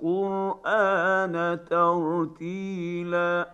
القران ترتيلا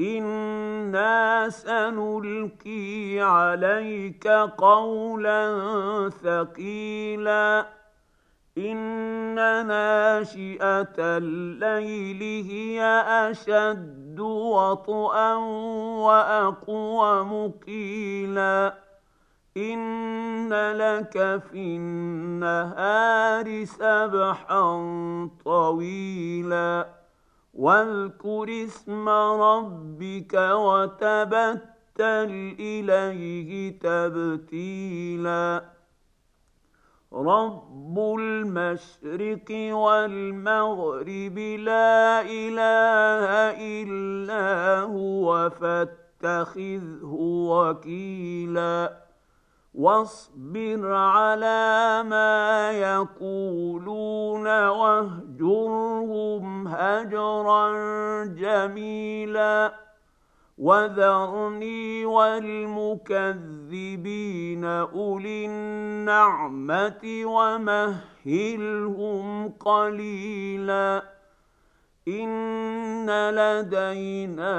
أنا سنلقي عليك قولا ثقيلا ان ناشئه الليل هي اشد وطئا واقوم قيلا ان لك في النهار سبحا طويلا واذكر اسم ربك وتبتل اليه تبتيلا رب المشرق والمغرب لا اله الا هو فاتخذه وكيلا واصبر على ما يقولون واهجرهم هجرا جميلا. وذرني والمكذبين أولي النعمة ومهلهم قليلا. ان لدينا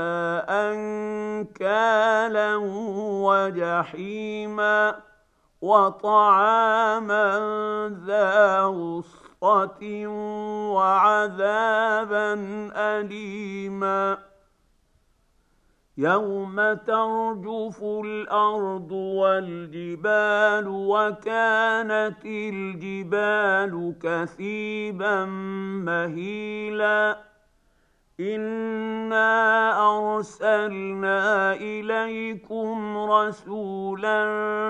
انكالا وجحيما وطعاما ذا غصه وعذابا اليما يوم ترجف الأرض والجبال وكانت الجبال كثيبا مهيلا انا ارسلنا اليكم رسولا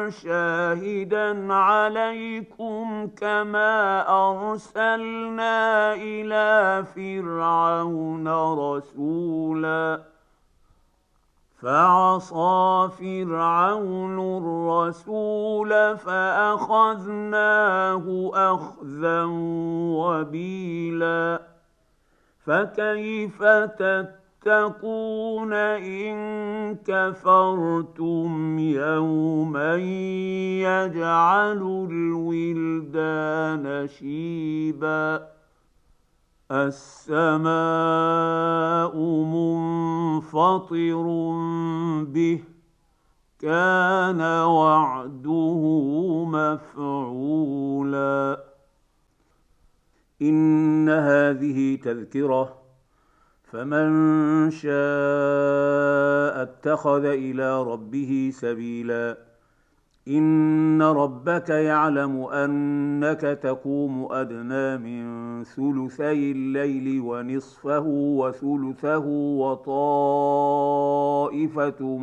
شاهدا عليكم كما ارسلنا إلى فرعون رسولا فعصى فرعون الرسول فاخذناه اخذا وبيلا فكيف تتقون ان كفرتم يوما يجعل الولدان شيبا السماء منفطر به كان وعده مفعولا إن هذه تذكرة فمن شاء اتخذ إلى ربه سبيلا. إن ربك يعلم أنك تقوم أدنى من ثلثي الليل ونصفه وثلثه وطائفة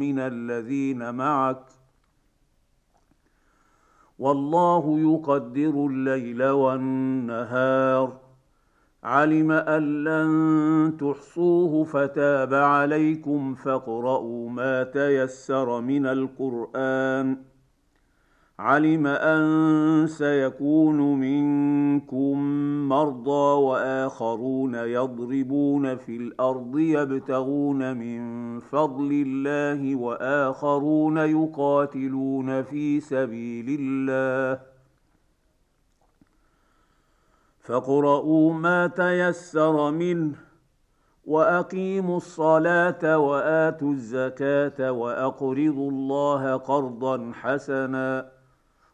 من الذين معك. والله يقدر الليل والنهار. علم أن لن تحصوه فتاب عليكم فاقرؤوا ما تيسر من القرآن. علم أن سيكون منكم مرضى وآخرون يضربون في الأرض يبتغون من فضل الله وآخرون يقاتلون في سبيل الله. فاقرؤوا ما تيسر منه وأقيموا الصلاة وآتوا الزكاة وأقرضوا الله قرضا حسنا.